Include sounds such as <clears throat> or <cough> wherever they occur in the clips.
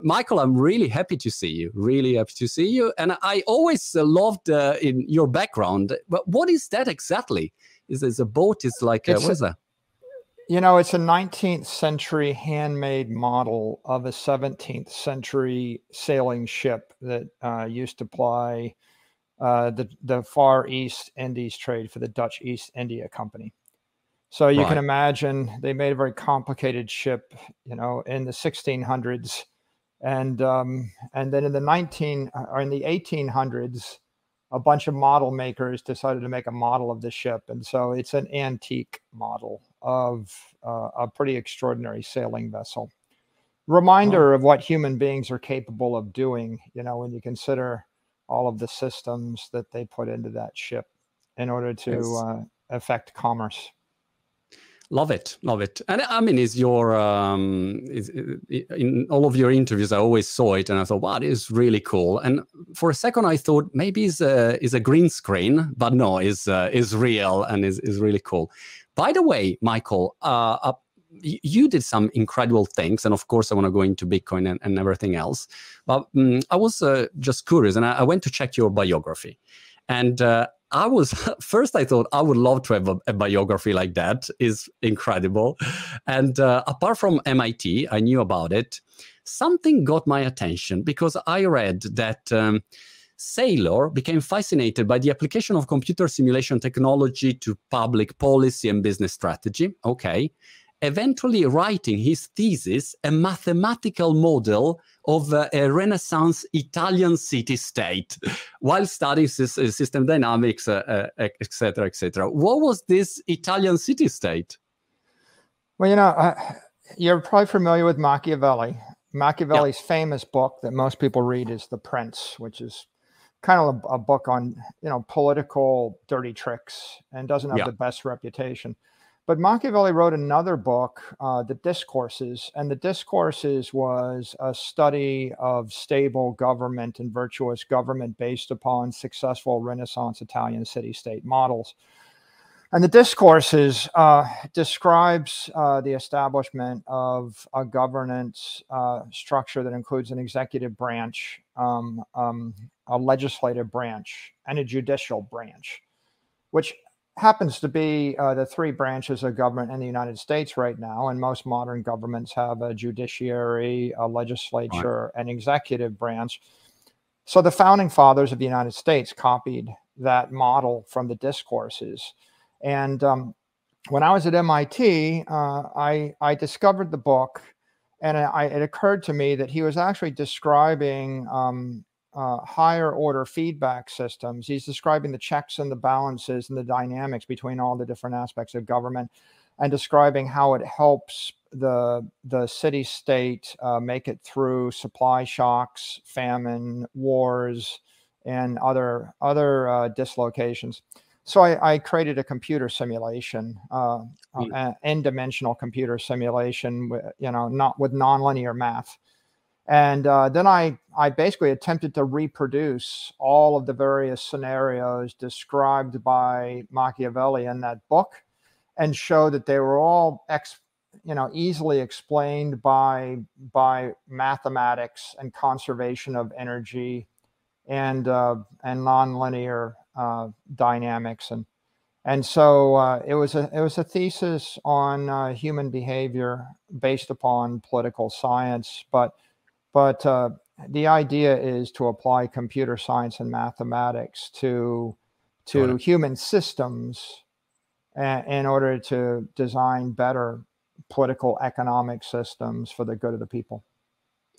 Michael, I'm really happy to see you. Really happy to see you. And I always uh, loved uh, in your background. But what is that exactly? Is it a boat? Is like a, what is that? You know, it's a 19th century handmade model of a 17th century sailing ship that uh, used to ply uh, the the Far East Indies trade for the Dutch East India Company. So you right. can imagine they made a very complicated ship, you know, in the 1600s, and um, and then in the 19 or in the 1800s, a bunch of model makers decided to make a model of the ship, and so it's an antique model of uh, a pretty extraordinary sailing vessel. Reminder of what human beings are capable of doing, you know, when you consider all of the systems that they put into that ship in order to yes. uh, affect commerce. Love it, love it. And I mean, is your um, is, in all of your interviews, I always saw it, and I thought, wow, it is really cool. And for a second, I thought maybe it's a is a green screen, but no, is uh, is real and is is really cool. By the way, Michael, uh, uh you did some incredible things, and of course, I want to go into Bitcoin and, and everything else. But um, I was uh, just curious, and I, I, went to check your biography, and uh, I was <laughs> first. I thought I would love to have a, a biography like that. is incredible, and uh, apart from MIT, I knew about it. Something got my attention because I read that. Um, Saylor became fascinated by the application of computer simulation technology to public policy and business strategy. Okay eventually writing his thesis, a mathematical model of uh, a Renaissance Italian city state <laughs> while studying system dynamics, etc., uh, etc. Uh, et what was this Italian city state? Well, you know, uh, you're probably familiar with Machiavelli. Machiavelli's yep. famous book that most people read is The Prince, which is kind of a, a book on you know political dirty tricks and doesn't have yep. the best reputation. But Machiavelli wrote another book, uh, The Discourses, and The Discourses was a study of stable government and virtuous government based upon successful Renaissance Italian city state models. And the discourses uh, describes uh, the establishment of a governance uh, structure that includes an executive branch, um, um, a legislative branch, and a judicial branch, which happens to be uh, the three branches of government in the United States right now. And most modern governments have a judiciary, a legislature, right. an executive branch. So the founding fathers of the United States copied that model from the discourses. And um, when I was at MIT, uh, I, I discovered the book. And I, it occurred to me that he was actually describing um, uh, higher order feedback systems. He's describing the checks and the balances and the dynamics between all the different aspects of government and describing how it helps the the city state uh, make it through supply shocks, famine, wars, and other other uh, dislocations. So I, I, created a computer simulation, uh, mm. an n-dimensional computer simulation, you know, not with nonlinear math, and uh, then I, I basically attempted to reproduce all of the various scenarios described by Machiavelli in that book and show that they were all ex, you know, easily explained by, by mathematics and conservation of energy and, uh, and nonlinear uh, dynamics. And, and so uh, it, was a, it was a thesis on uh, human behavior based upon political science, but but uh, the idea is to apply computer science and mathematics to to human systems a- in order to design better political economic systems for the good of the people.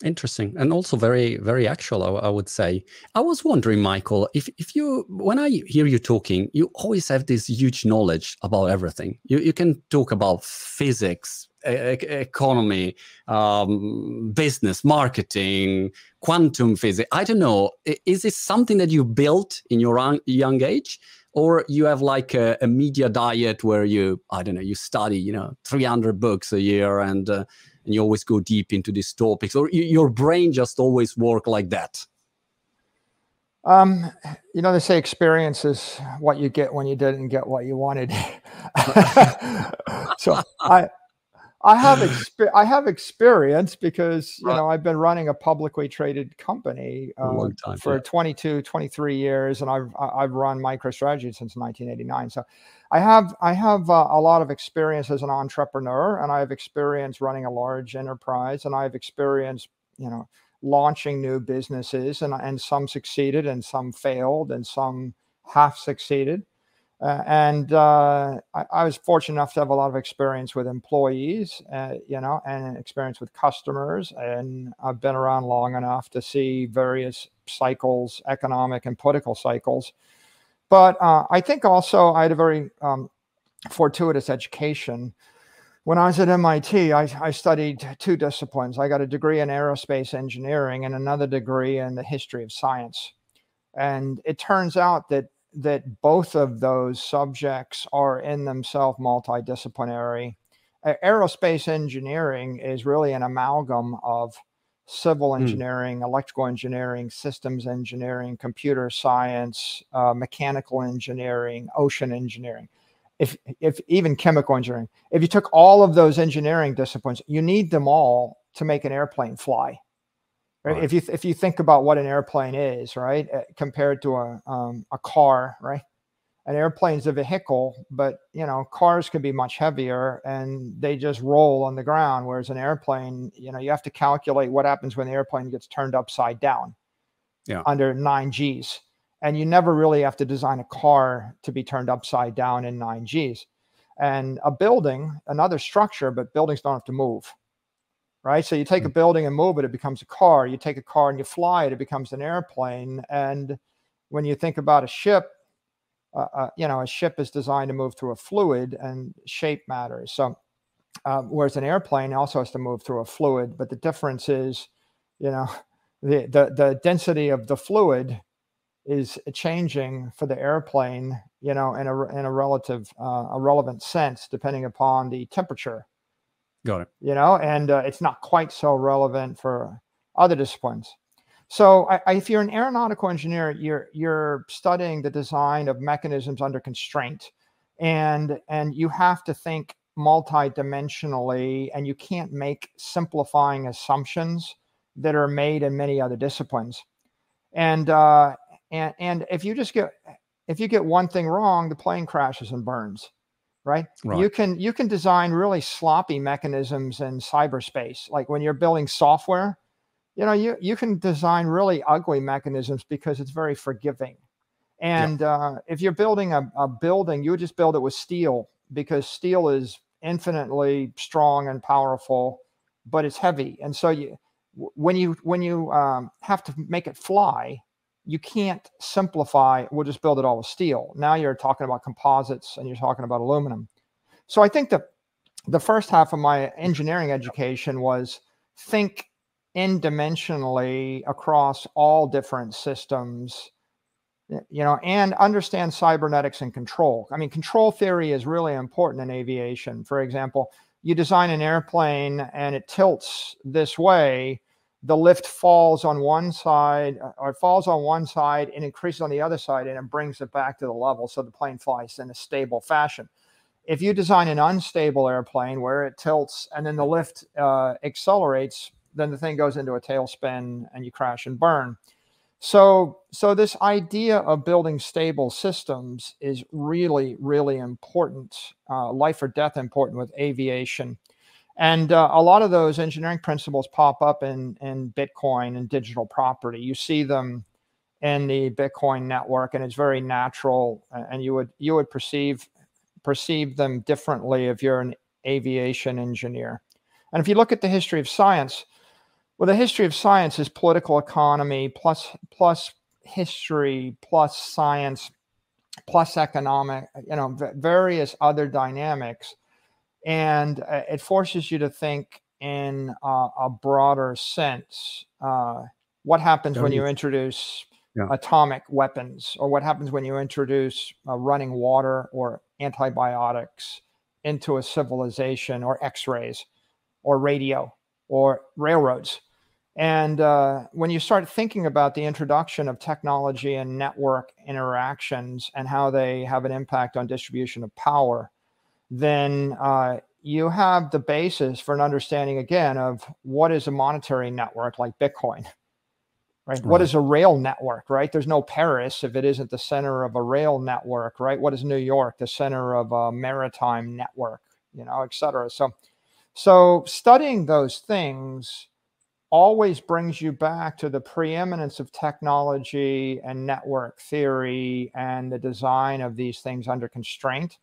Interesting, and also very, very actual. I, I, would say. I was wondering, Michael, if if you, when I hear you talking, you always have this huge knowledge about everything. You you can talk about physics, economy, um, business, marketing, quantum physics. I don't know. Is this something that you built in your young age? Or you have like a, a media diet where you, I don't know, you study, you know, 300 books a year and uh, and you always go deep into these topics, or you, your brain just always work like that? Um, you know, they say experience is what you get when you didn't get what you wanted. <laughs> <laughs> so I, I have <sighs> exp- I have experience because you right. know I've been running a publicly traded company uh, time, for yeah. 22, 23 years, and I've I've run MicroStrategy since 1989. So I have I have uh, a lot of experience as an entrepreneur, and I have experience running a large enterprise, and I have experience you know launching new businesses, and and some succeeded, and some failed, and some half succeeded. Uh, and uh, I, I, was fortunate enough to have a lot of experience with employees, uh, you know, and experience with customers. And I've been around long enough to see various cycles, economic and political cycles. But uh, I think also I had a very um, fortuitous education. When I was at MIT, I, I studied two disciplines. I got a degree in aerospace engineering and another degree in the history of science. And it turns out that that both of those subjects are in themselves multidisciplinary. Aerospace engineering is really an amalgam of civil hmm. engineering, mm. electrical engineering, systems engineering, computer science, uh, mechanical engineering, ocean engineering. If, if even chemical engineering, if you took all of those engineering disciplines, you need them all to make an airplane fly. Right? If you if you think about what an airplane is, right, eh, compared to a um, a car, right? An airplane's a vehicle, but you know cars can be much heavier and they just roll on the ground. Whereas an airplane, you know, you have to calculate what happens when the airplane gets turned upside down, yeah, under nine G's, and you never really have to design a car to be turned upside down in nine G's. And a building, another structure, but buildings don't have to move right? So you take a mm. building and move it, it becomes a car. You take a car and you fly it, it becomes an airplane. And when you think about a ship, uh, uh, you know, a ship is designed to move through a fluid and shape matters. So, um, whereas an airplane also has to move through a fluid, but the difference is, you know, <laughs> the, the, the density of the fluid is changing for the airplane, you know, in a, in a relative, uh, a relevant sense, depending upon the temperature Got it. You know, and uh, it's not quite so relevant for other disciplines. So, I, if you're an aeronautical engineer, you're you're studying the design of mechanisms under constraint, and and you have to think multidimensionally, and you can't make simplifying assumptions that are made in many other disciplines. And uh, and and if you just get if you get one thing wrong, the plane crashes and burns right? right? You can you can design really sloppy mechanisms in cyberspace. Like when you're building software, you know, you you can design really ugly mechanisms because it's very forgiving. And yeah. uh, if you're building a, a building, you would just build it with steel because steel is infinitely strong and powerful, but it's heavy. And so you when you when you um, have to make it fly, you can't simplify, we'll just build it all with steel. Now you're talking about composites and you're talking about aluminum. So I think that the first half of my engineering education was think in dimensionally across all different systems you know and understand cybernetics and control i mean control theory is really important in aviation for example you design an airplane and it tilts this way the lift falls on one side uh, or falls on one side and increases on the other side and it brings it back to the level so the plane flies in a stable fashion. If you design an unstable airplane where it tilts and then the lift uh, accelerates then the thing goes into a tailspin and you crash and burn. So so this idea of building stable systems is really really important uh, life or death important with aviation and uh, a lot of those engineering principles pop up in, in Bitcoin and digital property. You see them in the Bitcoin network, and it's very natural. And you would you would perceive perceive them differently if you're an aviation engineer. And if you look at the history of science, well, the history of science is political economy plus plus history plus science plus economic, you know, various other dynamics and uh, it forces you to think in uh, a broader sense. Uh, what happens when you introduce yeah. atomic weapons, or what happens when you introduce uh, running water or antibiotics into a civilization, or X-rays, or radio, or railroads? And uh, when you start thinking about the introduction of technology and network interactions and how they have an impact on distribution of power, then uh, you have the basis for an understanding again of what is a monetary network like Bitcoin, right? right? What is a rail network, right? There's no Paris if it isn't the center of a rail network, right? What is New York, the center of a maritime network, you know, et cetera. So, so studying those things always brings you back to the preeminence of technology and network theory and the design of these things under constraint.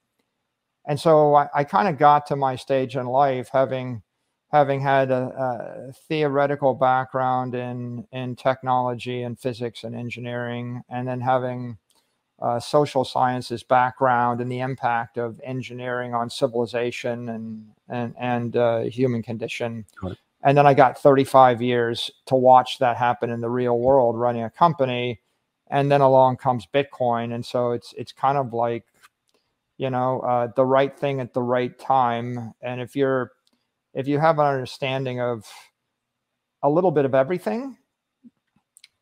And so I, I kind of got to my stage in life having having had a, a, theoretical background in in technology and physics and engineering, and then having a social sciences background and the impact of engineering on civilization and and and uh, human condition. And then I got 35 years to watch that happen in the real world, running a company. And then along comes Bitcoin, and so it's it's kind of like, you know, uh, the right thing at the right time. And if you're if you have an understanding of a little bit of everything,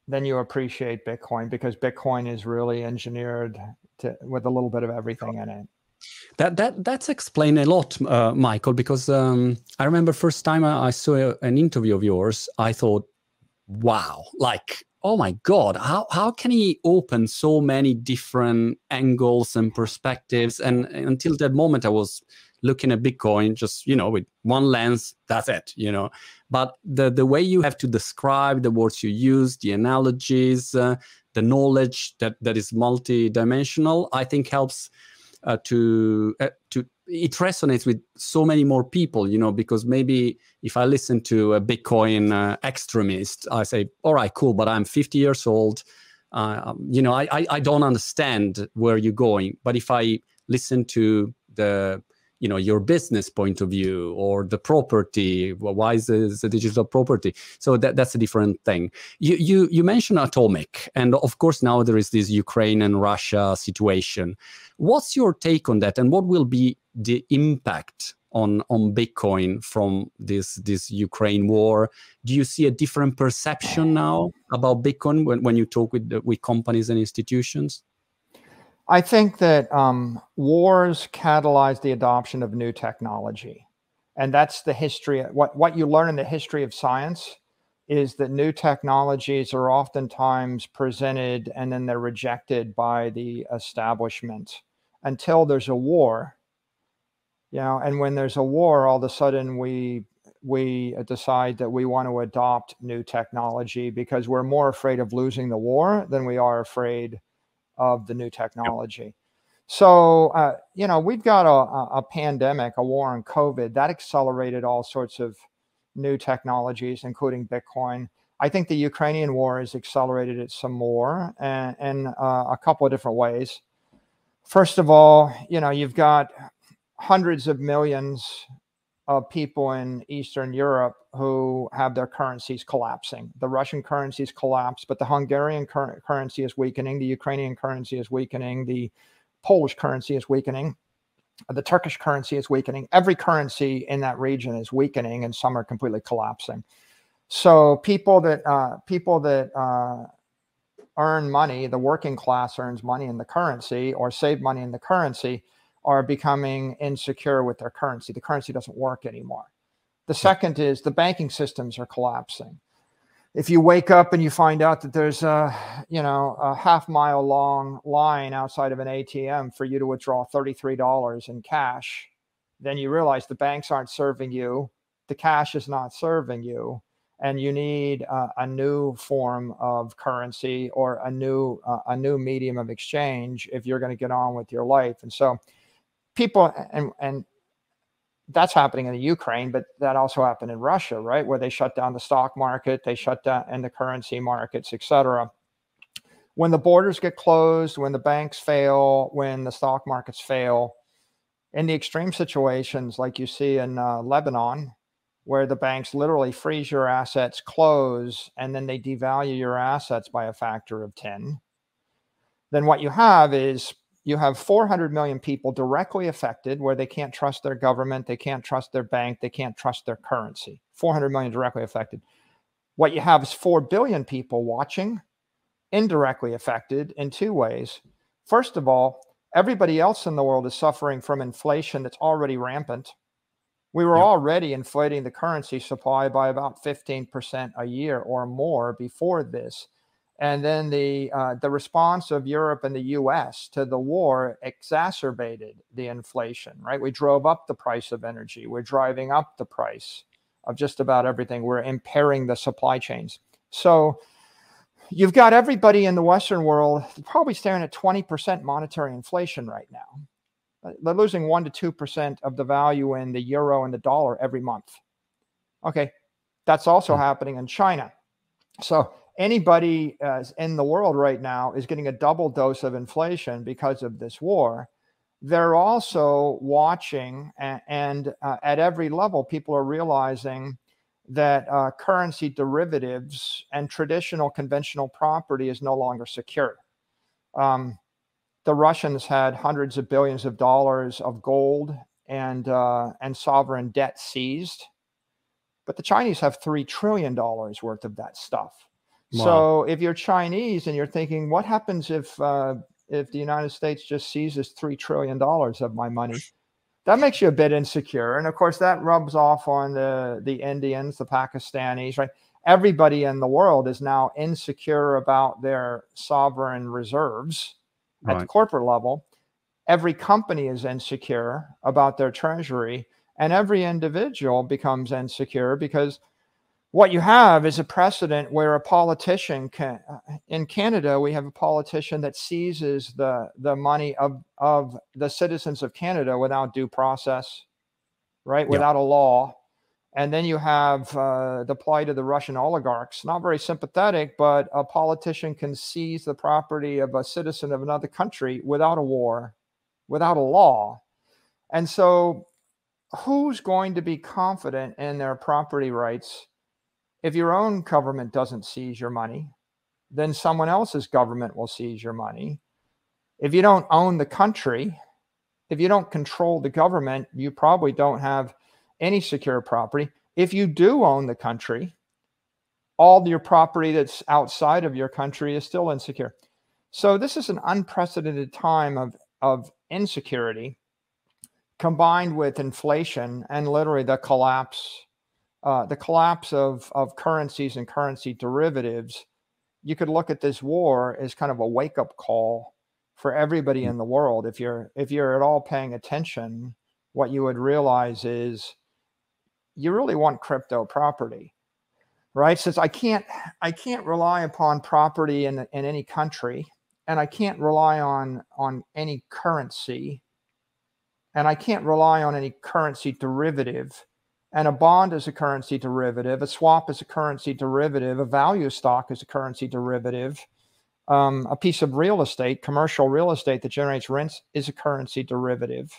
then you appreciate Bitcoin because Bitcoin is really engineered to, with a little bit of everything in it. That that that's explained a lot, uh, Michael. Because um, I remember first time I saw a, an interview of yours, I thought, "Wow! Like, oh my god, how how can he open so many different angles and perspectives?" And, until that moment, I was looking at Bitcoin just you know with one lens. That's it, you know. But the the way you have to describe the words you use, the analogies, uh, the knowledge that that is multi-dimensional, I think helps uh, to uh, to it resonates with so many more people you know because maybe if i listen to a bitcoin uh, extremist i say all right cool but i'm 50 years old. Uh, um, you know I, I, I don't understand where you're going. But if i listen to the you know your business point of view or the property why is this a digital property? So that, that's a different thing. You, you you mentioned atomic and of course now there is this ukraine and russia situation. What's your take on that and what will be the impact on on bitcoin from this this ukraine war? Do you see a different perception now about bitcoin when, when you talk with with companies and institutions I think that um, wars catalyze the adoption of new technology. And that's the history. What, what you learn in the history of science is that new technologies are oftentimes presented and then they're rejected by the establishment until there's a war. You know, and when there's a war, all of a sudden we we decide that we want to adopt new technology because we're more afraid of losing the war than we are afraid of the new technology. Yep. So, uh, you know, we've got a, a pandemic, a war on COVID that accelerated all sorts of new technologies, including Bitcoin. I think the Ukrainian war has accelerated it some more and in uh, a couple of different ways. First of all, you know, you've got hundreds of millions of people in Eastern Europe who have their currencies collapsing. The Russian currencies collapse, but the Hungarian cur- currency is weakening, the Ukrainian currency is weakening, the Polish currency is weakening, the Turkish currency is weakening. Every currency in that region is weakening, and some are completely collapsing. So people that uh, people that uh, earn money, the working class earns money in the currency or save money in the currency are becoming insecure with their currency. The currency doesn't work anymore. The second is the banking systems are collapsing. If you wake up and you find out that there's a, you know, a half mile long line outside of an ATM for you to withdraw $33 in cash, then you realize the banks aren't serving you, the cash is not serving you, and you need uh, a new form of currency or a new uh, a new medium of exchange if you're going to get on with your life. And so people and and that's happening in the Ukraine, but that also happened in Russia, right? Where they shut down the stock market, they shut down and the currency markets, etc. When the borders get closed, when the banks fail, when the stock markets fail, in the extreme situations like you see in uh, Lebanon, where the banks literally freeze your assets, close, and then they devalue your assets by a factor of 10, then what you have is you have 400 million people directly affected where they can't trust their government, they can't trust their bank, they can't trust their currency. 400 million directly affected. What you have is 4 billion people watching, indirectly affected in two ways. First of all, everybody else in the world is suffering from inflation that's already rampant. We were already inflating the currency supply by about 15% a year or more before this. And then the uh, the response of Europe and the U.S. to the war exacerbated the inflation. Right, we drove up the price of energy. We're driving up the price of just about everything. We're impairing the supply chains. So you've got everybody in the Western world probably staring at 20% monetary inflation right now. They're losing one to two percent of the value in the euro and the dollar every month. Okay, that's also mm-hmm. happening in China. So anybody uh, in the world right now is getting a double dose of inflation because of this war. They're also watching, and, and uh, at every level, people are realizing that uh, currency derivatives and traditional conventional property is no longer secure. Um, the Russians had hundreds of billions of dollars of gold and uh, and sovereign debt seized, but the Chinese have three trillion dollars worth of that stuff. Wow. So if you're Chinese and you're thinking, what happens if uh, if the United States just seizes three trillion dollars of my money? That makes you a bit insecure, and of course that rubs off on the the Indians, the Pakistanis, right? Everybody in the world is now insecure about their sovereign reserves at the corporate level. Every company is insecure about their treasury, and every individual becomes insecure because what you have is a precedent where a politician can uh, in canada we have a politician that seizes the the money of of the citizens of canada without due process right yeah. without a law. And then you have uh, the plight of the russian oligarchs. Not very sympathetic but a politician can seize the property of a citizen of another country without a war without a law. And so who's going to be confident in their property rights if your own government doesn't seize your money, then someone else's government will seize your money. If you don't own the country, if you don't control the government, you probably don't have any secure property. If you do own the country, all your property that's outside of your country is still insecure. So this is an unprecedented time of, of insecurity combined with inflation and literally the collapse uh, the collapse of, of currencies and currency derivatives, you could look at this war as kind of a wake up call for everybody in the world. If you're if you're at all paying attention, what you would realize is you really want crypto property, right? Since I can't I can't rely upon property in in any country, and I can't rely on on any currency, and I can't rely on any currency derivative and a bond is a currency derivative, a swap is a currency derivative, a value stock is a currency derivative, um, a piece of real estate, commercial real estate that generates rents, is a currency derivative.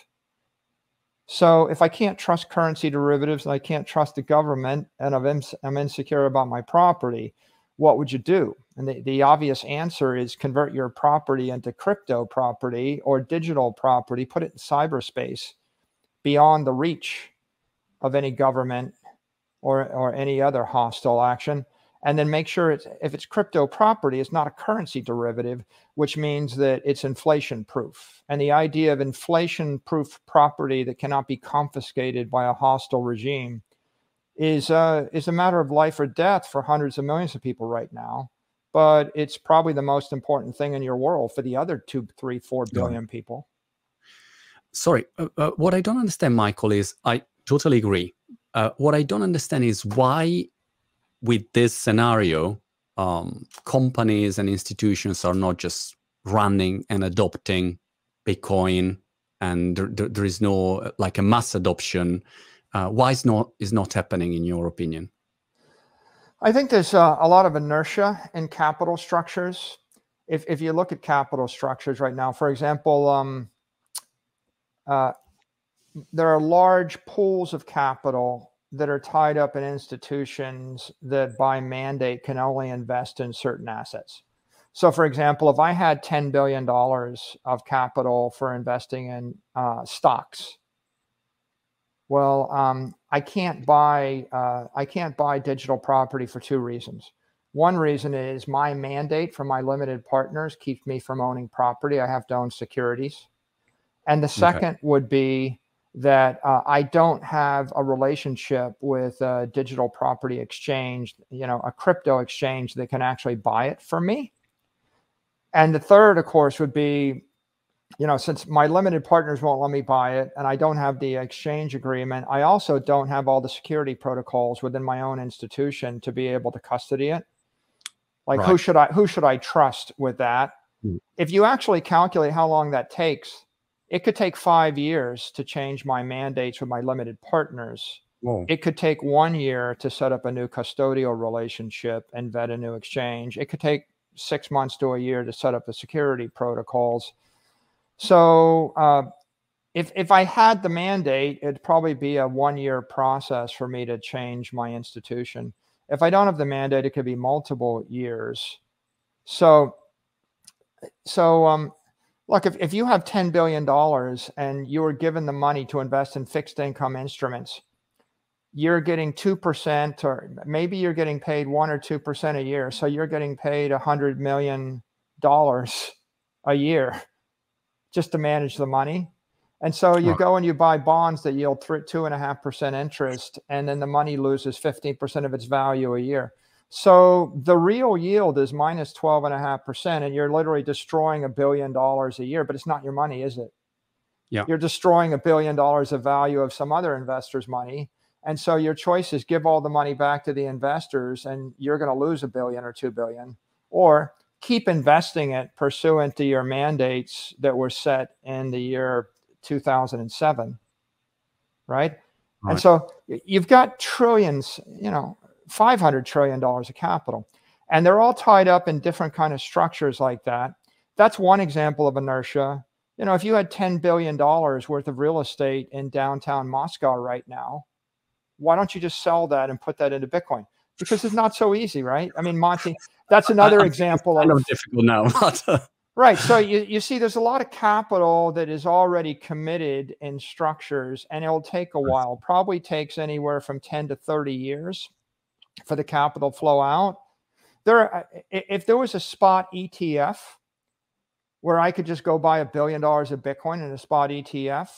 So if I can't trust currency derivatives and I can't trust the government and I'm insecure about my property, what would you do? And the, the obvious answer is convert your property into crypto property or digital property, put it in cyberspace beyond the reach of any government or, or any other hostile action. And then make sure it's, if it's crypto property, it's not a currency derivative, which means that it's inflation proof. And the idea of inflation proof property that cannot be confiscated by a hostile regime is, uh, is a matter of life or death for hundreds of millions of people right now. But it's probably the most important thing in your world for the other two, three, four billion people. Sorry, uh, uh, what I don't understand, Michael, is I totally agree. Uh, what I don't understand is why, with this scenario, um, companies and institutions are not just running and adopting Bitcoin, and there, there is no like a mass adoption. Uh, why is not is not happening in your opinion? I think there's a lot of inertia in capital structures. If if you look at capital structures right now, for example, um, uh, there are large pools of capital that are tied up in institutions that by mandate can only invest in certain assets. So, for example, if I had $10 billion of capital for investing in uh, stocks, well, um, I can't buy uh, I can't buy digital property for two reasons. One reason is my mandate from my limited partners keeps me from owning property. I have to own securities. And the second okay. would be that uh, I don't have a relationship with a digital property exchange, you know, a crypto exchange that can actually buy it for me. And the third, of course, would be, you know, since my limited partners won't let me buy it and I don't have the exchange agreement, I also don't have all the security protocols within my own institution to be able to custody it. Like right. who should I who should I trust with that? Mm. If you actually calculate how long that takes, it could take five years to change my mandates with my limited partners. Whoa. It could take one year to set up a new custodial relationship and vet a new exchange. It could take six months to a year to set up the security protocols. So, uh, if if I had the mandate, it'd probably be a one year process for me to change my institution. If I don't have the mandate, it could be multiple years. So, so um, look, if, if you have $10 billion and you were given the money to invest in fixed income instruments, you're getting 2% or maybe you're getting paid 1 or 2% a year. So you're getting paid $100 million a year just to manage the money. And so you go and you buy bonds that yield two and a half percent interest, and then the money loses 15% of its value a year. So the real yield is minus 12.5%, and you're literally destroying a billion dollars a year, but it's not your money, is it? Yeah. You're destroying a billion dollars of value of some other investor's money. And so your choice is give all the money back to the investors, and you're going to lose a billion or two billion, or keep investing it pursuant to your mandates that were set in the year 2007. Right. right. And so you've got trillions, you know, 500 trillion dollars of capital. And they're all tied up in different kind of structures like that. That's one example of inertia. You know if you had 10 billion dollars worth of real estate in downtown moscow right now why don't you just sell that and put that into bitcoin? Because it's not so easy right? I mean monty that's another I, example I know of difficult now <laughs> uh, right so you, you see there's a lot of capital that is already committed in structures and it'll take a while. Probably takes anywhere from 10 to 30 years for the capital flow out. There, if there was a spot ETF where I could just go buy a billion dollars of Bitcoin in a spot ETF,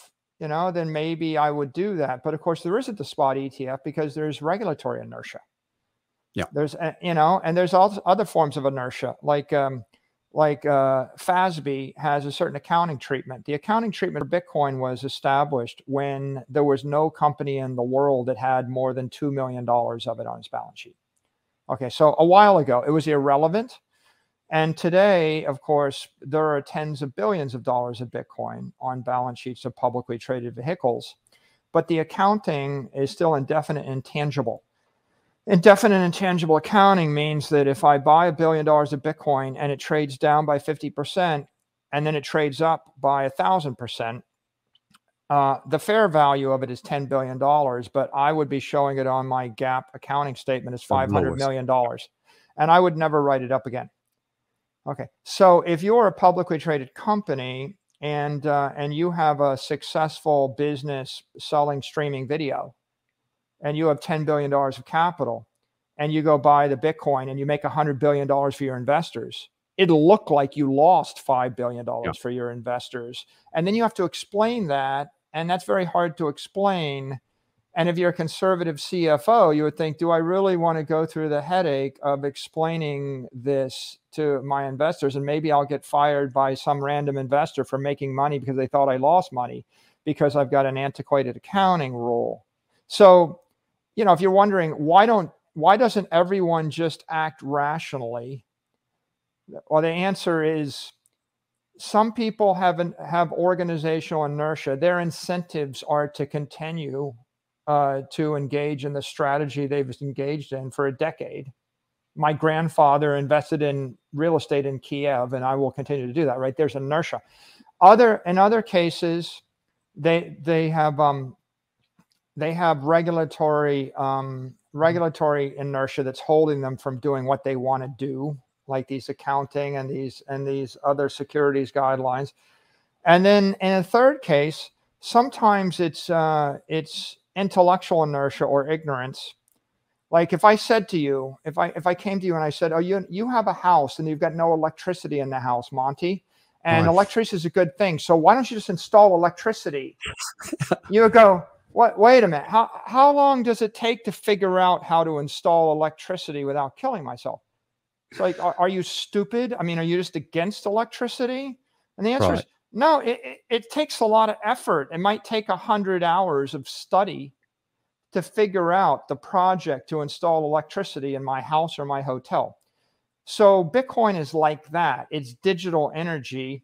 you know, then maybe I would do that. But of course, there isn't the spot ETF because there's regulatory inertia. Yeah, there's uh, you know, and there's also other forms of inertia like um, like uh, FASB has a certain accounting treatment. The accounting treatment for Bitcoin was established when there was no company in the world that had more than $2 million of it on its balance sheet. Okay, so a while ago, it was irrelevant. And today, of course, there are tens of billions of dollars of Bitcoin on balance sheets of publicly traded vehicles. But the accounting is still indefinite and tangible. Indefinite intangible accounting means that if I buy a billion dollars of Bitcoin and it trades down by 50% and then it trades up by a thousand percent, uh, the fair value of it is $10 billion, but I would be showing it on my GAAP accounting statement as $500 million. And I would never write it up again. Okay. So if you're a publicly traded company and, uh, and you have a successful business selling streaming video, and you have $10 billion of capital and you go buy the Bitcoin and you make $100 billion for your investors, it'll look like you lost $5 billion yeah. for your investors. And then you have to explain that. And that's very hard to explain. And if you're a conservative CFO, you would think, do I really want to go through the headache of explaining this to my investors? And maybe I'll get fired by some random investor for making money because they thought I lost money because I've got an antiquated accounting rule. So you know, if you're wondering why don't why doesn't everyone just act rationally? Well, the answer is some people have an, have organizational inertia. Their incentives are to continue uh, to engage in the strategy they've engaged in for a decade. My grandfather invested in real estate in Kiev, and I will continue to do that. Right? There's inertia. Other in other cases, they they have um, they have regulatory um, regulatory inertia that's holding them from doing what they want to do, like these accounting and these and these other securities guidelines. And then in a third case, sometimes it's uh, it's intellectual inertia or ignorance. Like if I said to you, if I if I came to you and I said, "Oh, you you have a house and you've got no electricity in the house, Monty," and right. electricity is a good thing. So why don't you just install electricity? you would go, what? Wait a minute. How how long does it take to figure out how to install electricity without killing myself? It's like, are, are you stupid? I mean, are you just against electricity? And the answer right. is no. It, it, it takes a lot of effort. It might take a hundred hours of study to figure out the project to install electricity in my house or my hotel. So Bitcoin is like that. It's digital energy.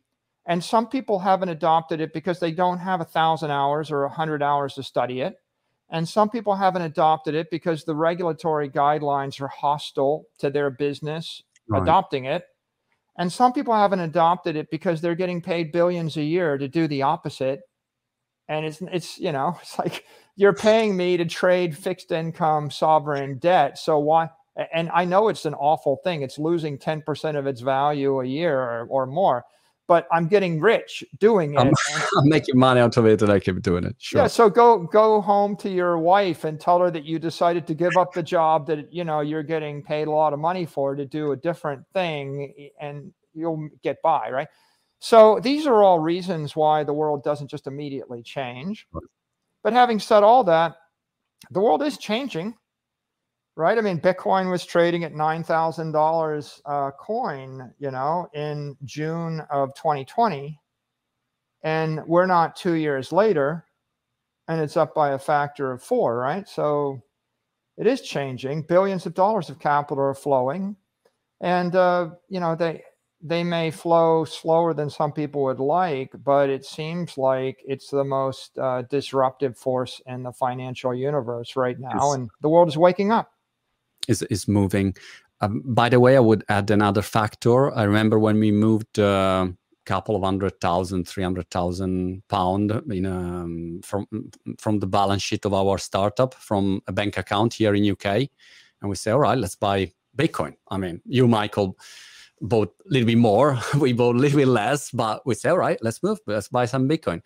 And some people haven't adopted it because they don't have a thousand hours or a hundred hours to study it. And some people haven't adopted it because the regulatory guidelines are hostile to their business right. adopting it. And some people haven't adopted it because they're getting paid billions a year to do the opposite. And it's it's you know, <laughs> it's like you're paying me to trade fixed income sovereign debt. So why and I know it's an awful thing. It's losing 10% of its value a year or, or more, but I'm getting rich doing it. I'm, <laughs> I'm, making money out of it and I keep doing it. Sure. Yeah. So go go home to your wife and tell her that you decided to give up the job that you know you're getting paid a lot of money for to do a different thing and you'll get by, right? So these are all reasons why the world doesn't just immediately change. But having said all that, the world is changing right? I mean, Bitcoin was trading at nine thousand uh, dollars coin, you know, in June of 2020, and we're not two years later, and it's up by a factor of four, right? So it is changing. Billions of dollars of capital are flowing, and uh, you know they they may flow slower than some people would like, but it seems like it's the most uh, disruptive force in the financial universe right now, and the world is waking up is is moving. Um, by the way, I would add another factor. I remember when we moved a uh, couple of hundred thousand, three hundred thousand pound in um, from from the balance sheet of our startup from a bank account here in UK, and we say, all right, let's buy Bitcoin. I mean, you, Michael, bought a little bit more. <laughs> we bought a little bit less, but we say, all right, let's move. Let's buy some Bitcoin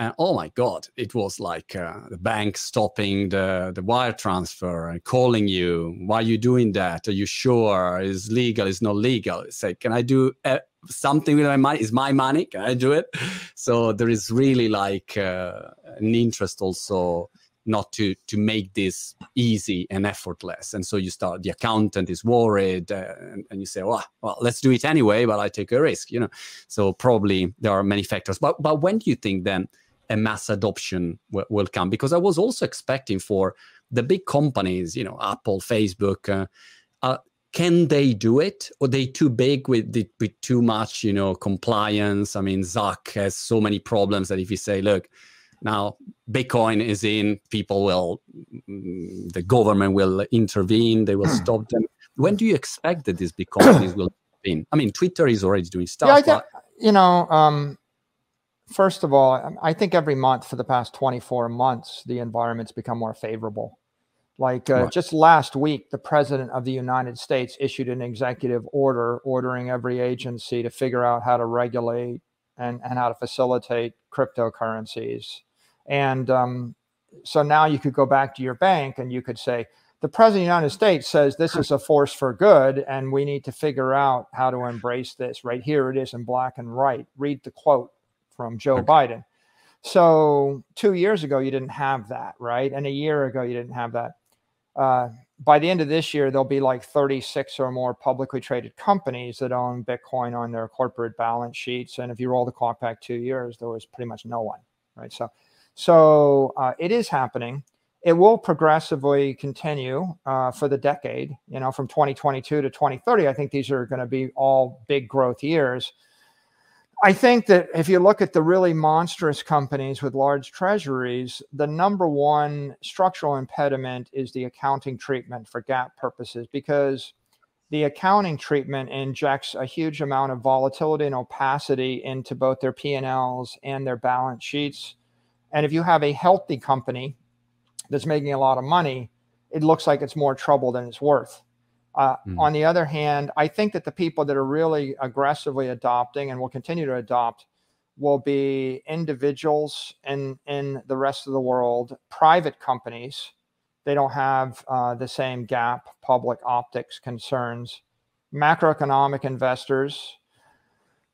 and oh my god it was like uh, the bank stopping the, the wire transfer and calling you. Why are you doing that? Are you sure? Is legal? Is not legal? Say can i do uh, something with my money? Is my money? Can i do it? <laughs> So there is really like uh, an interest also not to to make this easy and effortless. And so you start the accountant is worried uh, and, and, you say well, well let's do it anyway but i take a risk you know? So probably there are many factors. But but when do you think then a mass adoption w- will come. Because i was also expecting for the big companies you know apple facebook uh, uh, can they do it? Or they too big with the, with too much you know compliance? I mean zuck has so many problems that if you say look now bitcoin is in people will mm, the government will intervene they will stop them. When do you expect that these big companies will <coughs> intervene? I mean twitter is already doing stuff yeah, I think, you know um, first of all, I think every month for the past 24 months, the environment's become more favorable. Like uh, right. just last week, the president of the United States issued an executive order ordering every agency to figure out how to regulate and, and how to facilitate cryptocurrencies. And um, so now you could go back to your bank and you could say, the president of the United States says this is a force for good, and we need to figure out how to embrace this. Right here it is in black and white. Read the quote from Joe okay. Biden. So two years ago, you didn't have that, right? And a year ago, you didn't have that. Uh, by the end of this year, there'll be like 36 or more publicly traded companies that own Bitcoin on their corporate balance sheets. And if you roll the clock back two years, there was pretty much no one, right? So, so uh, it is happening. It will progressively continue uh, for the decade. You know, from 2022 to 2030, I think these are going to be all big growth years. I think that if you look at the really monstrous companies with large treasuries, the number one structural impediment is the accounting treatment for GAAP purposes because the accounting treatment injects a huge amount of volatility and opacity into both their P&Ls and their balance sheets. And if you have a healthy company that's making a lot of money, it looks like it's more trouble than it's worth. Uh, mm. On the other hand, I think that the people that are really aggressively adopting and will continue to adopt will be individuals in in the rest of the world, private companies. They don't have uh, the same GAAP public optics concerns. Macroeconomic investors,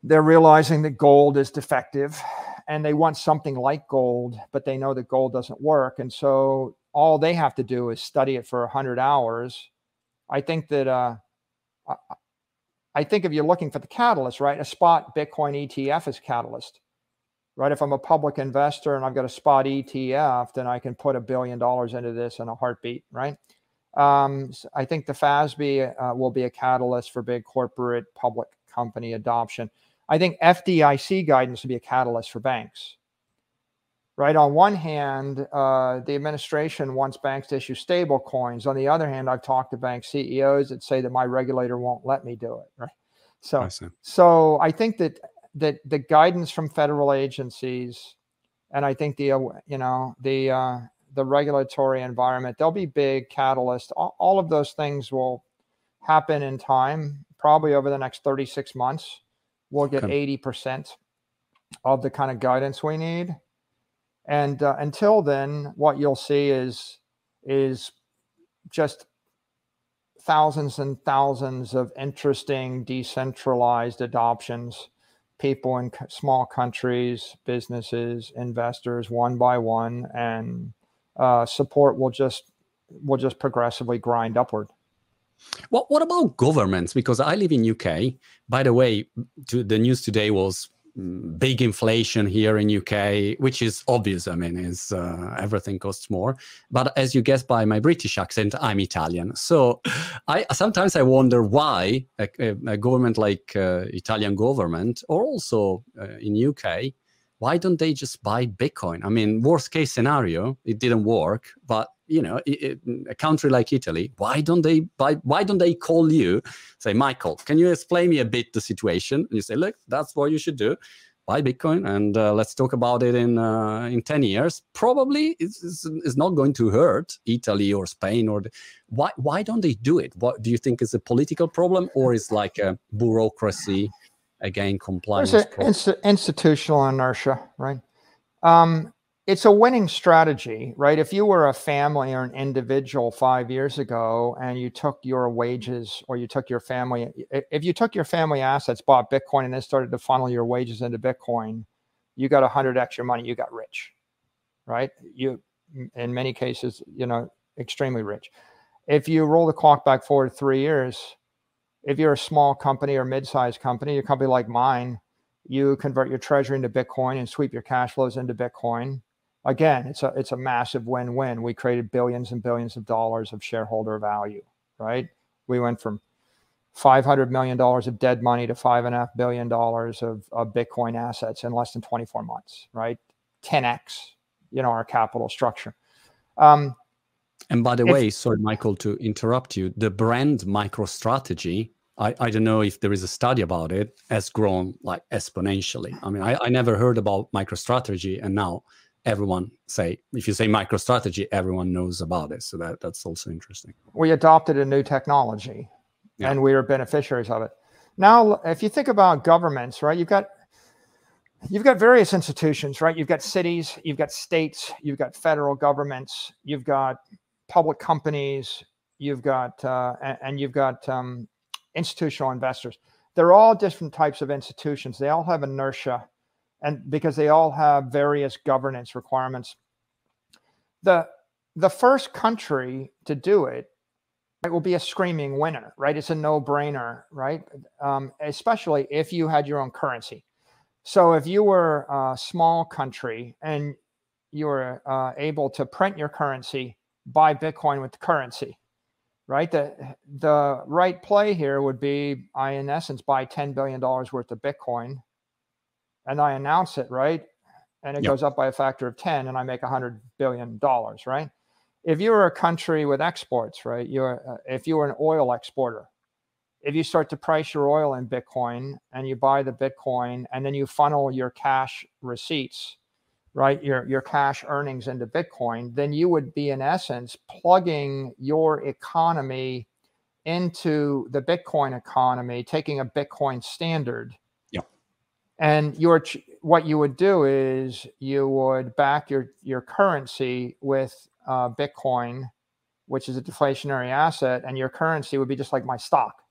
they're realizing that gold is defective and they want something like gold, but they know that gold doesn't work. And so all they have to do is study it for 100 hours. I think that, uh, I think if you're looking for the catalyst, right, a spot Bitcoin ETF is catalyst, right? If I'm a public investor and I've got a spot ETF, then I can put a billion dollars into this in a heartbeat, right? Um, I think the FASB uh, will be a catalyst for big corporate public company adoption. I think FDIC guidance will be a catalyst for banks. Right. On one hand, uh, the administration wants banks to issue stable coins. On the other hand, I've talked to bank CEOs that say that my regulator won't let me do it. Right. So, I so I think that that the guidance from federal agencies, and I think the uh, you know the uh, the regulatory environment, there'll be big catalysts. All, all of those things will happen in time, probably over the next 36 months we'll get okay. 80% of the kind of guidance we need. And uh, until then, what you'll see is is just thousands and thousands of interesting decentralized adoptions. People in small countries, businesses, investors, one by one, and uh, support will just will just progressively grind upward. What what about governments? Because I live in UK. By the way, to, the news today was big inflation here in UK, which is obvious. I mean, is uh, everything costs more. But as you guess by my British accent, I'm Italian. So I sometimes I wonder why a, a government like uh, Italian government, or also uh, in UK, why don't they just buy Bitcoin? I mean, worst case scenario, it didn't work, but you know, it, a country like Italy, why don't they buy? Why don't they call you? Say, Michael, can you explain me a bit the situation? And you say, look, that's what you should do. Buy Bitcoin, and uh, let's talk about it in uh, in ten years. Probably, it's, it's, it's, not going to hurt Italy or Spain or the, why why don't they do it? What do you think is a political problem or is like a bureaucracy? Again compliance. It's institutional inertia, right? Um, it's a winning strategy, right? If you were a family or an individual five years ago and you took your wages or you took your family, if you took your family assets, bought Bitcoin, and then started to funnel your wages into Bitcoin, you got a hundred extra money, you got rich, right? You, in many cases, you know, extremely rich. If you roll the clock back forward three years, if you're a small company or mid-sized company, a company like mine, you convert your treasury into Bitcoin and sweep your cash flows into Bitcoin. Again, it's a it's a massive win-win. We created billions and billions of dollars of shareholder value, right? We went from five hundred million dollars of dead money to five and a half billion dollars of, of Bitcoin assets in less than 24 months, right? 10x, you know, our capital structure. Um, and by the if, way, sorry, Michael, to interrupt you, the brand MicroStrategy I, I don't know if there is a study about it, has grown like exponentially. I mean, I, I never heard about MicroStrategy, and now everyone say if you say MicroStrategy, everyone knows about it. So that that's also interesting. We adopted a new technology, yeah. and we are beneficiaries of it. Now, if you think about governments, right? You've got you've got various institutions, right? You've got cities, you've got states, you've got federal governments, you've got public companies, you've got uh, and, and, you've got um, institutional investors. They're all different types of institutions. They all have inertia and because they all have various governance requirements. The the first country to do it, it will be a screaming winner, right? It's a no-brainer, right? Um, especially if you had your own currency. So if you were a small country and you were uh, able to print your currency, buy Bitcoin with the currency, right? The the right play here would be I in essence buy ten billion dollars worth of Bitcoin, and I announce it, right? And it yep. goes up by a factor of ten, and I make a hundred billion dollars, right? If you were a country with exports, right? You're uh, if you were an oil exporter, if you start to price your oil in Bitcoin and you buy the Bitcoin and then you funnel your cash receipts right your your cash earnings into bitcoin then you would be in essence plugging your economy into the bitcoin economy taking a bitcoin standard. Yeah. And your what you would do is you would back your your currency with uh, bitcoin which is a deflationary asset and your currency would be just like my stock.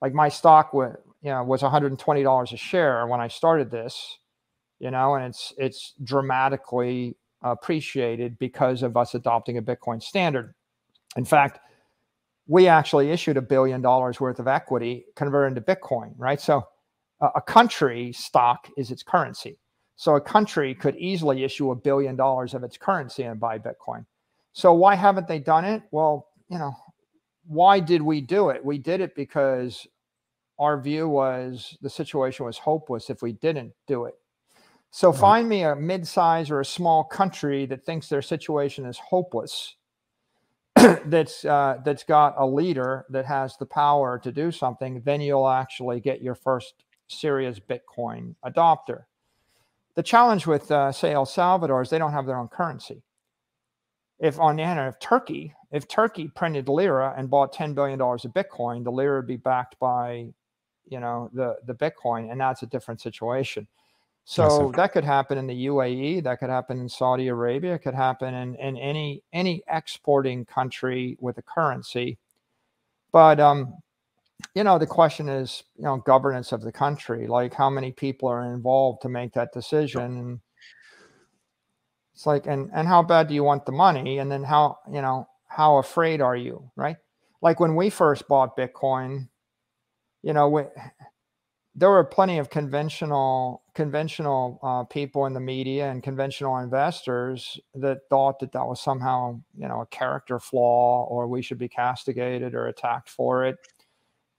Like my stock would you know was 120 dollars a share when I started this, you know, and it's it's dramatically appreciated because of us adopting a Bitcoin standard. In fact, we actually issued a billion dollars worth of equity converted into Bitcoin, right? So a country stock is its currency. So a country could easily issue a billion dollars of its currency and buy Bitcoin. So why haven't they done it? Well, you know, why did we do it? We did it because our view was the situation was hopeless if we didn't do it. So right. find me a mid-size or a small country that thinks their situation is hopeless. <clears throat> that's uh, that's got a leader that has the power to do something. Then you'll actually get your first serious Bitcoin adopter. The challenge with, uh, say, El Salvador is they don't have their own currency. If on the other hand, if Turkey, if Turkey printed lira and bought ten billion dollars of Bitcoin, the lira would be backed by, you know, the the Bitcoin, and that's a different situation. So that could happen in the UAE, that could happen in Saudi Arabia, it could happen in, in any any exporting country with a currency. But um, you know, the question is, you know, governance of the country, like how many people are involved to make that decision. And it's like, and and how bad do you want the money? And then how, you know, how afraid are you, right? Like when we first bought Bitcoin, you know, we, there were plenty of conventional conventional uh, people in the media and conventional investors that thought that that was somehow you know a character flaw or we should be castigated or attacked for it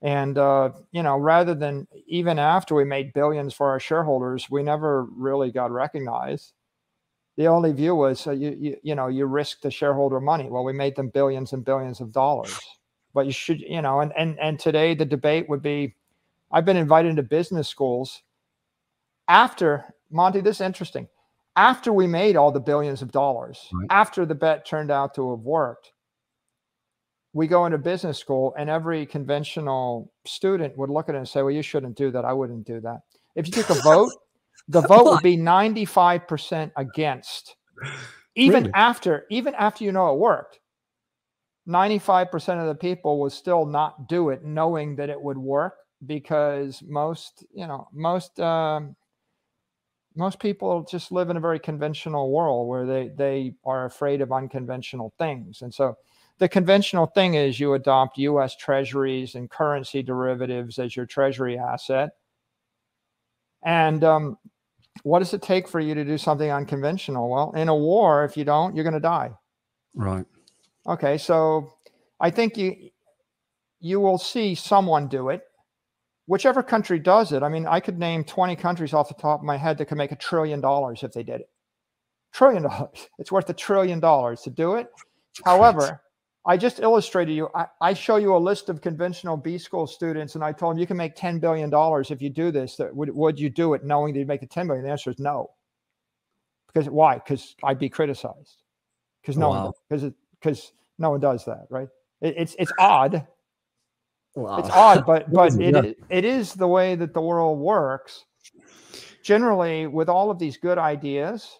and, uh, you know, rather than even after we made billions for our shareholders, we never really got recognized. The only view was, you, you, you know, you risk the shareholder money. Well, we made them billions and billions of dollars. But you should, you know, and, and, and today the debate would be I've been invited to business schools after, Monty, this is interesting. After we made all the billions of dollars, right. after the bet turned out to have worked, we go into business school and every conventional student would look at it and say, well, you shouldn't do that. I wouldn't do that. If you took a vote, <laughs> the vote would be 95% against. Even really? after, even after you know it worked, 95% of the people would still not do it knowing that it would work because most, you know, most um, most people just live in a very conventional world where they they are afraid of unconventional things. And so the conventional thing is you adopt US treasuries and currency derivatives as your treasury asset. And um, what does it take for you to do something unconventional? Well, in a war, if you don't, you're going to die. Right. Okay. So I think you you will see someone do it. Whichever country does it. I mean, I could name 20 countries off the top of my head that could make a trillion dollars if they did it. Trillion <laughs> dollars. It's worth a trillion dollars to do it. However, I just illustrated you. I, I, show you a list of conventional B school students, and I told them you can make ten billion dollars if you do this. That would would you do it knowing that you'd make the ten billion? The answer is no. Because why? Because I'd be criticized. Because oh, no wow. one because because no one does that, right? It, it's it's odd. Wow. It's odd, but <laughs> but it it is the way that the world works. Generally, with all of these good ideas,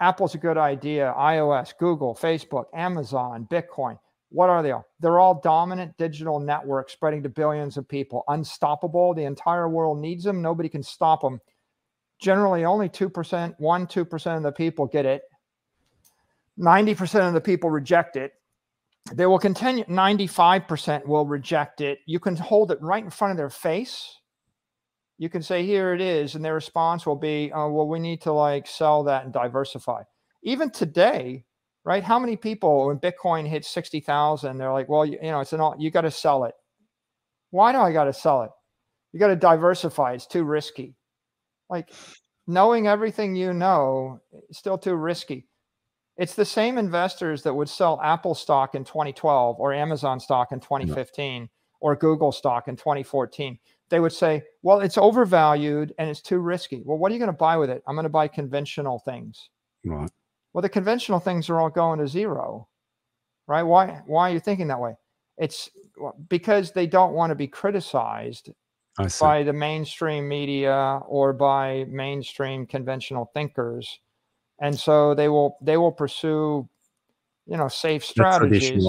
Apple's a good idea. iOS, Google, Facebook, Amazon, Bitcoin. What are they all? They're all dominant digital networks spreading to billions of people. Unstoppable. The entire world needs them. Nobody can stop them. Generally, only 2%, 1 2% of the people get it. 90% of the people reject it. They will continue, 95% will reject it. You can hold it right in front of their face. You can say here it is and their response will be oh, well we need to like sell that and diversify. Even today right how many people when bitcoin hits 60000 they're like well you, you know it's an all you got to sell it. Why do i got to sell it? You got to diversify. It's too risky. Like knowing everything you know is still too risky it's the same investors that would sell apple stock in 2012 or amazon stock in 2015 yeah. or google stock in 2014 they would say, well, it's overvalued and it's too risky. Well, what are you going to buy with it? I'm going to buy conventional things. Right. Well, the conventional things are all going to zero, right? Why? Why are you thinking that way? It's because they don't want to be criticized by the mainstream media or by mainstream conventional thinkers, and so they will they will pursue, you know, safe strategies.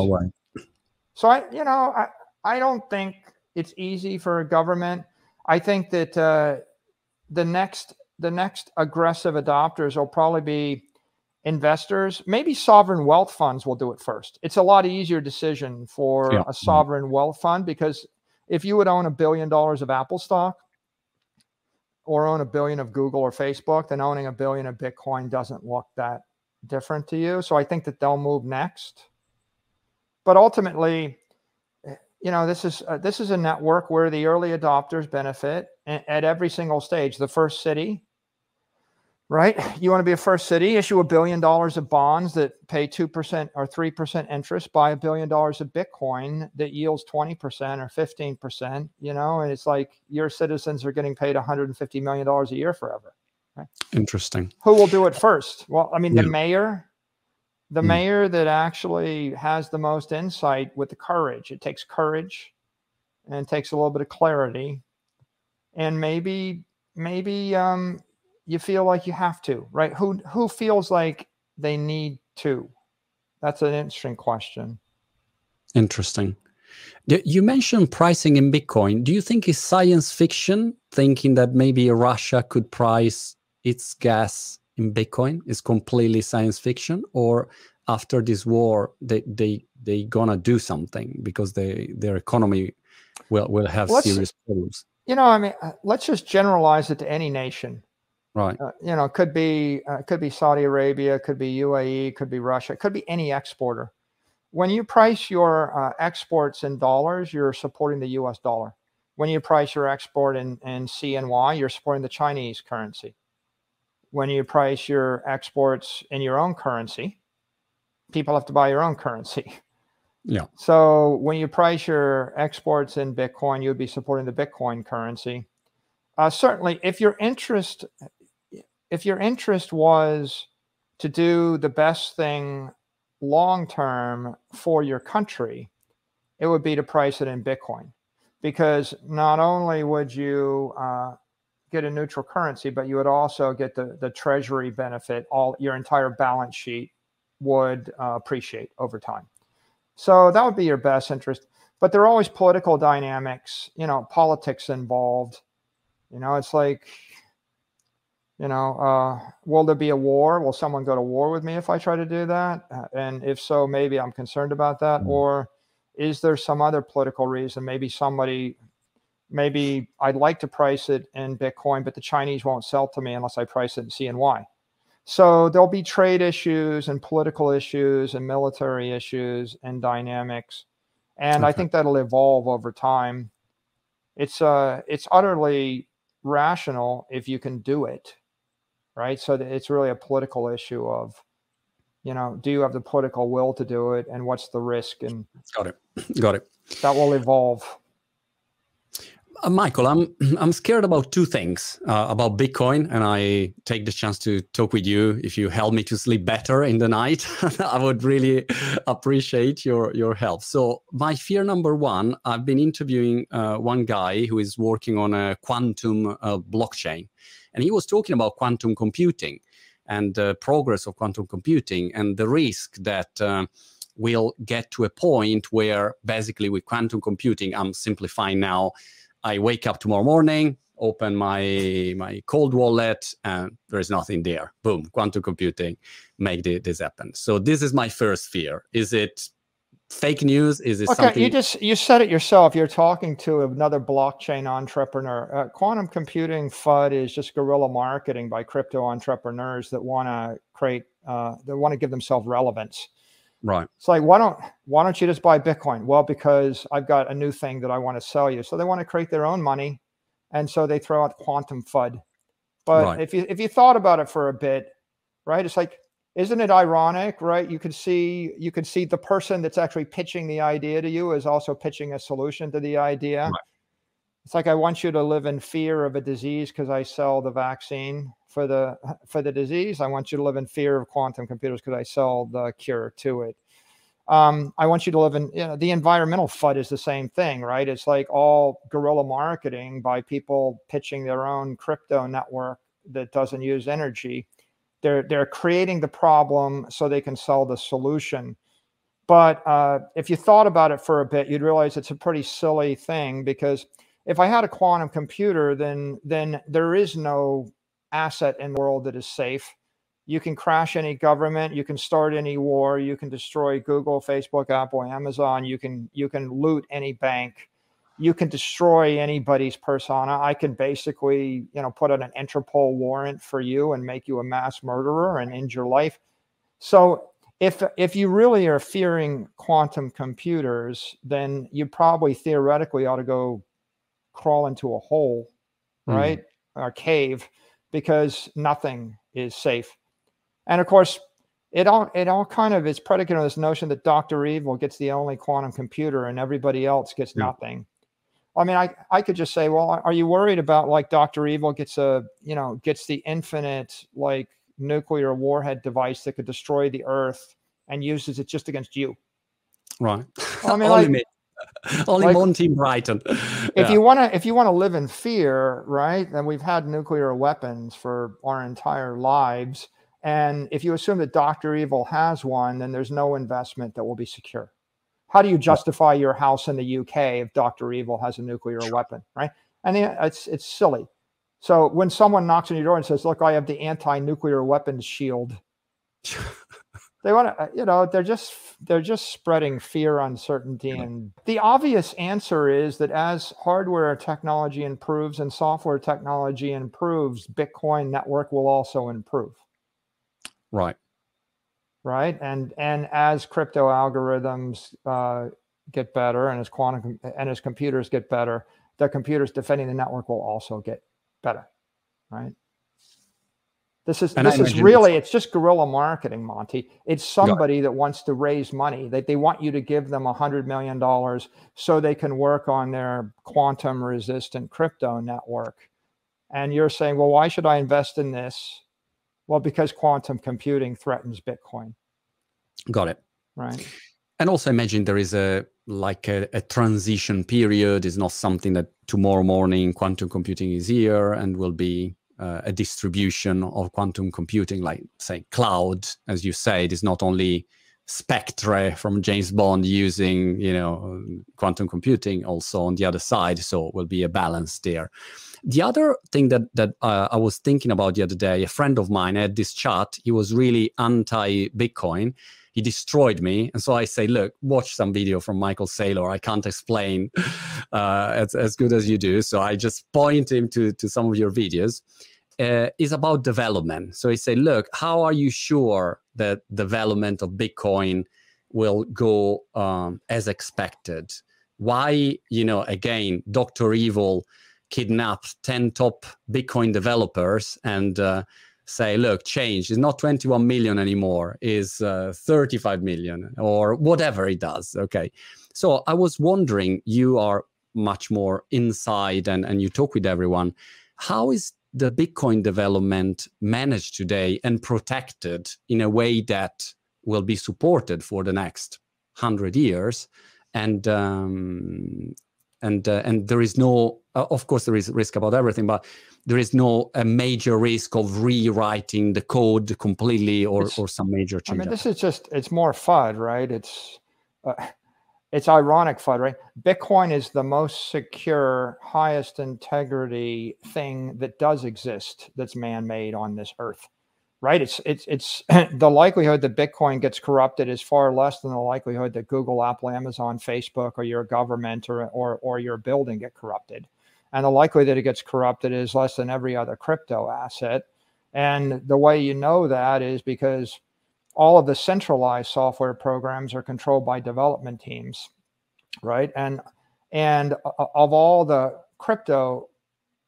So I, you know, I I don't think it's easy for a government. I think that uh, the next the next aggressive adopters will probably be investors. Maybe sovereign wealth funds will do it first. It's a lot easier decision for Yeah. a sovereign wealth fund because if you would own a billion dollars of Apple stock or own a billion of Google or Facebook, then owning a billion of Bitcoin doesn't look that different to you. So I think that they'll move next. But ultimately, you know, this is uh, this is a network where the early adopters benefit at every single stage. The first city, right? You want to be a first city, issue a billion dollars of bonds that pay 2% or 3% interest, buy a billion dollars of Bitcoin that yields 20% or 15%, you know, and it's like your citizens are getting paid $150 million a year forever. Right? Interesting. Who will do it first? Well, I mean, the mayor, the Mm. mayor that actually has the most insight with the courage. It takes courage and it takes a little bit of clarity. And maybe, maybe um, you feel like you have to, right? Who who feels like they need to? That's an interesting question. Interesting. You mentioned pricing in Bitcoin. Do you think it's science fiction thinking that maybe Russia could price its gas in Bitcoin? Is completely science fiction, or after this war, they they they gonna do something because they their economy will will have Let's- serious problems. You know, I mean, uh, let's just generalize it to any nation. Right. uh, you know, could be uh, could be Saudi Arabia, could be UAE, could be Russia, could be any exporter. When you price your uh, exports in dollars, you're supporting the U.S. dollar. When you price your export in, in CNY, you're supporting the Chinese currency. When you price your exports in your own currency, people have to buy your own currency. <laughs> Yeah. So when you price your exports in Bitcoin, you would be supporting the Bitcoin currency. Uh, certainly, if your interest if your interest was to do the best thing long term for your country, it would be to price it in Bitcoin, because not only would you uh, get a neutral currency, but you would also get the the treasury benefit. All your entire balance sheet would uh, appreciate over time. So that would be your best interest. But there are always political dynamics, you know, politics involved. You know, it's like, you know, uh, will there be a war? Will someone go to war with me if I try to do that? Uh, and if so, maybe I'm concerned about that. Mm. Or is there some other political reason? Maybe somebody, maybe I'd like to price it in Bitcoin, but the Chinese won't sell to me unless I price it in CNY. So there'll be trade issues and political issues and military issues and dynamics. And I think that'll evolve over time. It's uh it's utterly rational if you can do it. Right? So it's really a political issue of you know, do you have the political will to do it and what's the risk and Got it. <clears throat> Got it. that will evolve. Uh, Michael, I'm <clears throat> I'm scared about two things uh, about Bitcoin, and I take the chance to talk with you. If you help me to sleep better in the night, <laughs> I would really appreciate your your help. So, my fear number one, I've been interviewing uh, one guy who is working on a quantum uh, blockchain, and he was talking about quantum computing and the progress of quantum computing and the risk that. Uh, we'll get to a point where basically with quantum computing i'm simplifying now I wake up tomorrow morning, open my my cold wallet, and there is nothing there. Boom, quantum computing make the, this happen. So this is my first fear. Is it fake news? Is it Okay, something? you just you said it yourself. You're talking to another blockchain entrepreneur. Uh, quantum computing FUD is just guerrilla marketing by crypto entrepreneurs that want to create, uh, that want to give themselves relevance. Right. It's like why don't why don't you just buy Bitcoin? Well, because I've got a new thing that I want to sell you. So they want to create their own money, and so they throw out quantum FUD. But Right. if you if you thought about it for a bit, right? It's like isn't it ironic, right? You could see you could see the person that's actually pitching the idea to you is also pitching a solution to the idea. Right. It's like I want you to live in fear of a disease because I sell the vaccine for the <laughs> for the disease. I want you to live in fear of quantum computers because I sell the cure to it. Um, I want you to live in you know, the environmental FUD is the same thing, right? It's like all guerrilla marketing by people pitching their own crypto network that doesn't use energy. They're they're creating the problem so they can sell the solution. But uh, if you thought about it for a bit, you'd realize it's a pretty silly thing because if I had a quantum computer, then then there is no asset in the world that is safe. You can crash any government, you can start any war, you can destroy Google, Facebook, Apple, Amazon, you can you can loot any bank, you can destroy anybody's persona. I can basically, you know, put out an Interpol warrant for you and make you a mass murderer and end your life. So if if you really are fearing quantum computers, then you probably theoretically ought to go crawl into a hole, mm. right? Or cave, because nothing is safe. And of course, it all it all kind of is predicated on this notion that Dr. Evil gets the only quantum computer and everybody else gets yeah. nothing. I mean, I, I could just say, well, are you worried about like Dr. Evil gets a, you know, gets the infinite like nuclear warhead device that could destroy the earth and uses it just against you? Right. I mean, <laughs> like. <laughs> Only like, team, Brighton. if yeah. you want to, if you want to live in fear, right? Then we've had nuclear weapons for our entire lives, and if you assume that Doctor Evil has one, then there's no investment that will be secure. How do you justify your house in the UK if Doctor Evil has a nuclear weapon, right? And it's it's silly. So when someone knocks on your door and says, "Look, I have the anti-nuclear weapons shield," <laughs> they want to uh, you know they're just they're just spreading fear uncertainty and the obvious answer is that as hardware technology improves and software technology improves bitcoin network will also improve. Right. Right? And and as crypto algorithms uh, get better and as quantum and as computers get better the computers defending the network will also get better. Right this is and this is really it's just guerrilla marketing, Monty. It's somebody that wants to raise money. That they want you to give them a hundred million dollars so they can work on their quantum resistant crypto network. And you're saying, well, why should I invest in this? Well, because quantum computing threatens Bitcoin. Got it. Right. And also imagine there is a like a, a transition period. Is not something that tomorrow morning quantum computing is here and will be uh, a distribution of quantum computing, like say cloud, as you said, is not only Spectre from James Bond using you know quantum computing also on the other side, so it will be a balance there. The other thing that that uh, I was thinking about the other day, a friend of mine had this chat. He was really anti Bitcoin. He destroyed me, and so I say, look, watch some video from Michael Saylor. I can't explain <laughs> uh, as as good as you do, so I just point him to to some of your videos uh, is about development. So he say, look, how are you sure that development of Bitcoin will go um, as expected? Why, you know, again, Dr. Evil kidnapped 10 top Bitcoin developers and uh, say, look, change is not 21 million anymore, is uh, 35 million or whatever it does. Okay. So I was wondering, you are much more inside and, and you talk with everyone. How is the Bitcoin development managed today and protected in a way that will be supported for the next hundred years, and um, and uh, and there is no, uh, of course, there is risk about everything, but there is no a major risk of rewriting the code completely or or some major change. I mean, this is just it's more FUD, right? It's uh, it's ironic, FUD, right? Bitcoin is the most secure, highest integrity thing that does exist that's man-made on this earth, right? It's it's it's <clears throat> the likelihood that Bitcoin gets corrupted is far less than the likelihood that Google, Apple, Amazon, Facebook, or your government or or or your building get corrupted, and the likelihood that it gets corrupted is less than every other crypto asset. And the way you know that is because all of the centralized software programs are controlled by development teams, right? And and uh, of all the crypto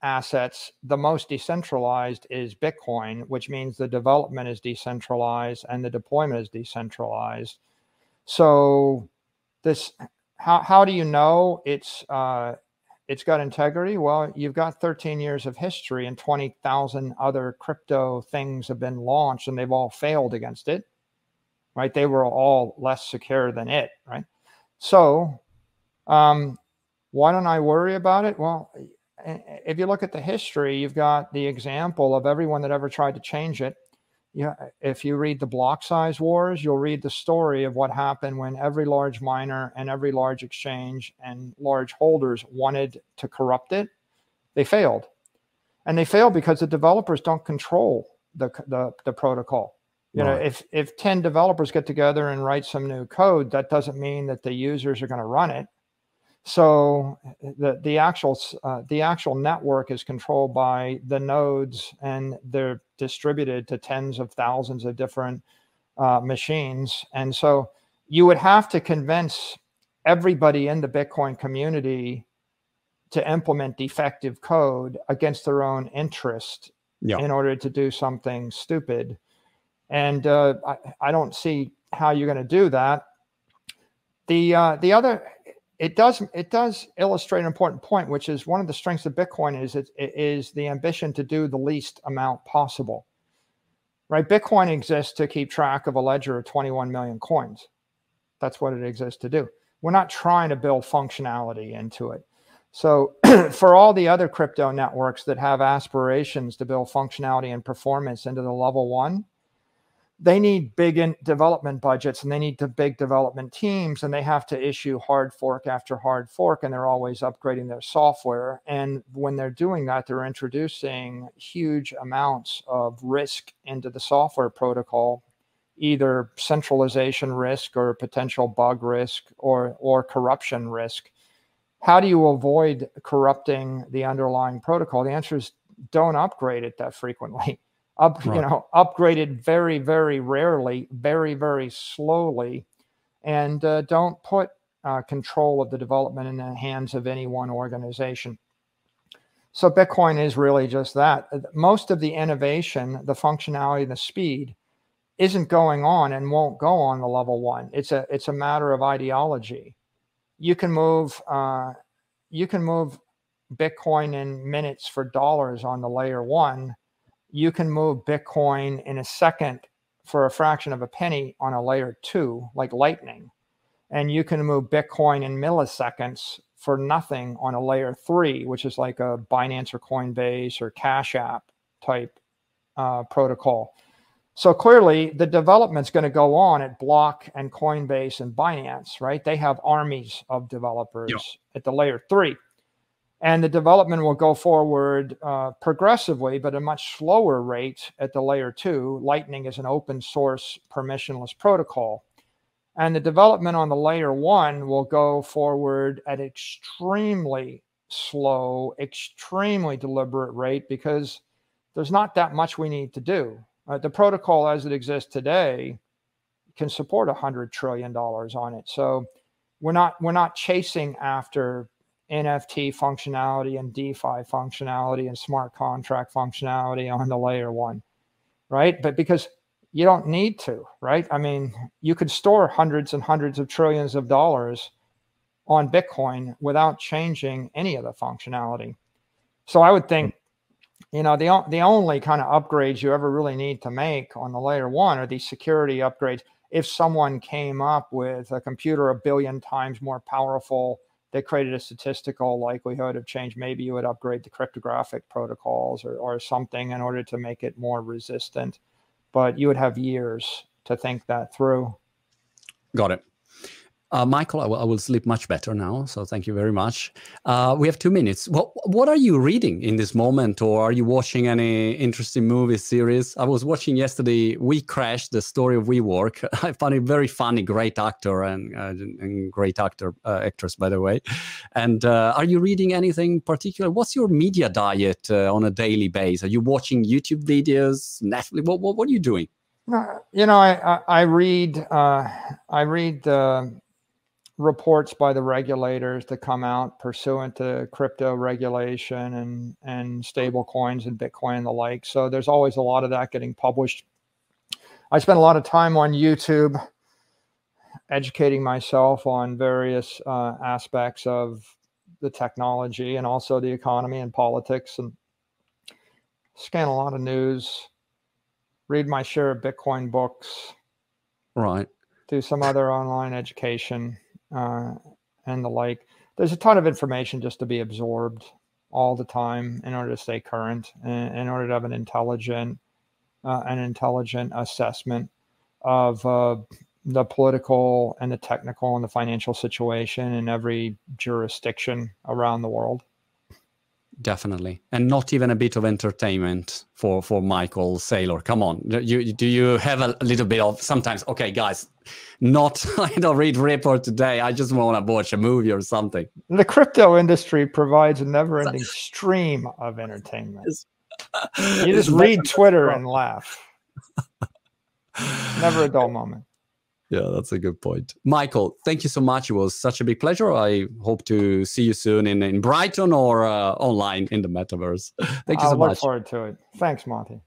assets, the most decentralized is Bitcoin, which means the development is decentralized and the deployment is decentralized. So this how how do you know it's uh, it's got integrity? Well, you've got 13 years of history and 20,000 other crypto things have been launched and they've all failed against it right? They were all less secure than it, right? So, um, why don't I worry about it? Well, if you look at the history, you've got the example of everyone that ever tried to change it. yeah, if you read the block size wars, you'll read the story of what happened when every large miner and every large exchange and large holders wanted to corrupt it. They failed. And they failed because the developers don't control the, the, the protocol. You right. know, if, if 10 developers get together and write some new code, that doesn't mean that the users are going to run it. So the the actual uh, the actual network is controlled by the nodes, and they're distributed to tens of thousands of different uh, machines. And so you would have to convince everybody in the Bitcoin community to implement defective code against their own interest yeah. in order to do something stupid. And uh, I, I don't see how you're going to do that. The uh, the other it does it does illustrate an important point, which is one of the strengths of Bitcoin is it, it is the ambition to do the least amount possible. Right? Bitcoin exists to keep track of a ledger of 21 million coins. That's what it exists to do. We're not trying to build functionality into it. So <clears throat> for all the other crypto networks that have aspirations to build functionality and performance into the level one, they need big development budgets and they need the big development teams and they have to issue hard fork after hard fork and they're always upgrading their software. And when they're doing that they're introducing huge amounts of risk into the software protocol either centralization risk or potential bug risk or or corruption risk. How do you avoid corrupting the underlying protocol? The answer is don't upgrade it that frequently up right. you know upgraded very very rarely very very slowly and uh, don't put uh, control of the development in the hands of any one organization. So bitcoin is really just that. Most of the innovation the functionality the speed isn't going on and won't go on the level one. It's a it's a matter of ideology. You can move uh, you can move bitcoin in minutes for dollars on the layer one you can move Bitcoin in a second for a fraction of a penny on a layer two, like Lightning. And you can move Bitcoin in milliseconds for nothing on a layer three, which is like a Binance or Coinbase or Cash App type uh, protocol. So clearly, the development's going to go on at Block and Coinbase and Binance, right? They have armies of developers at the layer three and the development will go forward uh, progressively, but a much slower rate at the layer two. Lightning is an open source permissionless protocol. And the development on the layer one will go forward at extremely slow, extremely deliberate rate because there's not that much we need to do. Uh, the protocol as it exists today can support $100 trillion on it. So we're not, we're not chasing after NFT functionality and DeFi functionality and smart contract functionality on the layer one, right? But because you don't need to, right? I mean, you could store hundreds and hundreds of trillions of dollars on Bitcoin without changing any of the functionality. So I would think, you know, the, the only kind of upgrades you ever really need to make on the layer one are these security upgrades. If someone came up with a computer a billion times more powerful they created a statistical likelihood of change. Maybe you would upgrade the cryptographic protocols or, or something in order to make it more resistant. But you would have years to think that through. Got it. Uh, Michael, I will, I will, sleep much better now. So thank you very much. Uh, we have two minutes. What What are you reading in this moment, or are you watching any interesting movie series? I was watching yesterday. WeCrashed the story of WeWork. <laughs> I found it very funny. Great actor and, uh, and great actor uh, actress, by the way. And uh, are you reading anything particular? What's your media diet uh, on a daily basis? Are you watching YouTube videos, Netflix? What What, what are you doing? You know, I I, I read I read reports by the regulators to come out pursuant to crypto regulation and and stable coins and bitcoin and the like. So there's always a lot of that getting published. I spend a lot of time on youtube educating myself on various uh, aspects of the technology and also the economy and politics and scan a lot of news read my share of bitcoin books. Right. Do some other online education uh, and the like. There's a ton of information just to be absorbed all the time in order to stay current, in, order to have an intelligent uh, an intelligent assessment of uh, the political and the technical and the financial situation in every jurisdiction around the world definitely. And not even a bit of entertainment for for michael Saylor come on. You do you have a little bit of sometimes okay guys not <laughs> i don't read report today. I just want to watch a movie or something. The crypto industry provides a never-ending stream of entertainment. You just read twitter and laugh. Never a dull moment yeah, that's a good point. Michael, thank you so much. It was such a big pleasure. I hope to see you soon in, in Brighton or uh, online in the metaverse. <laughs> Thank you so much. I look forward to it. Thanks, Monty.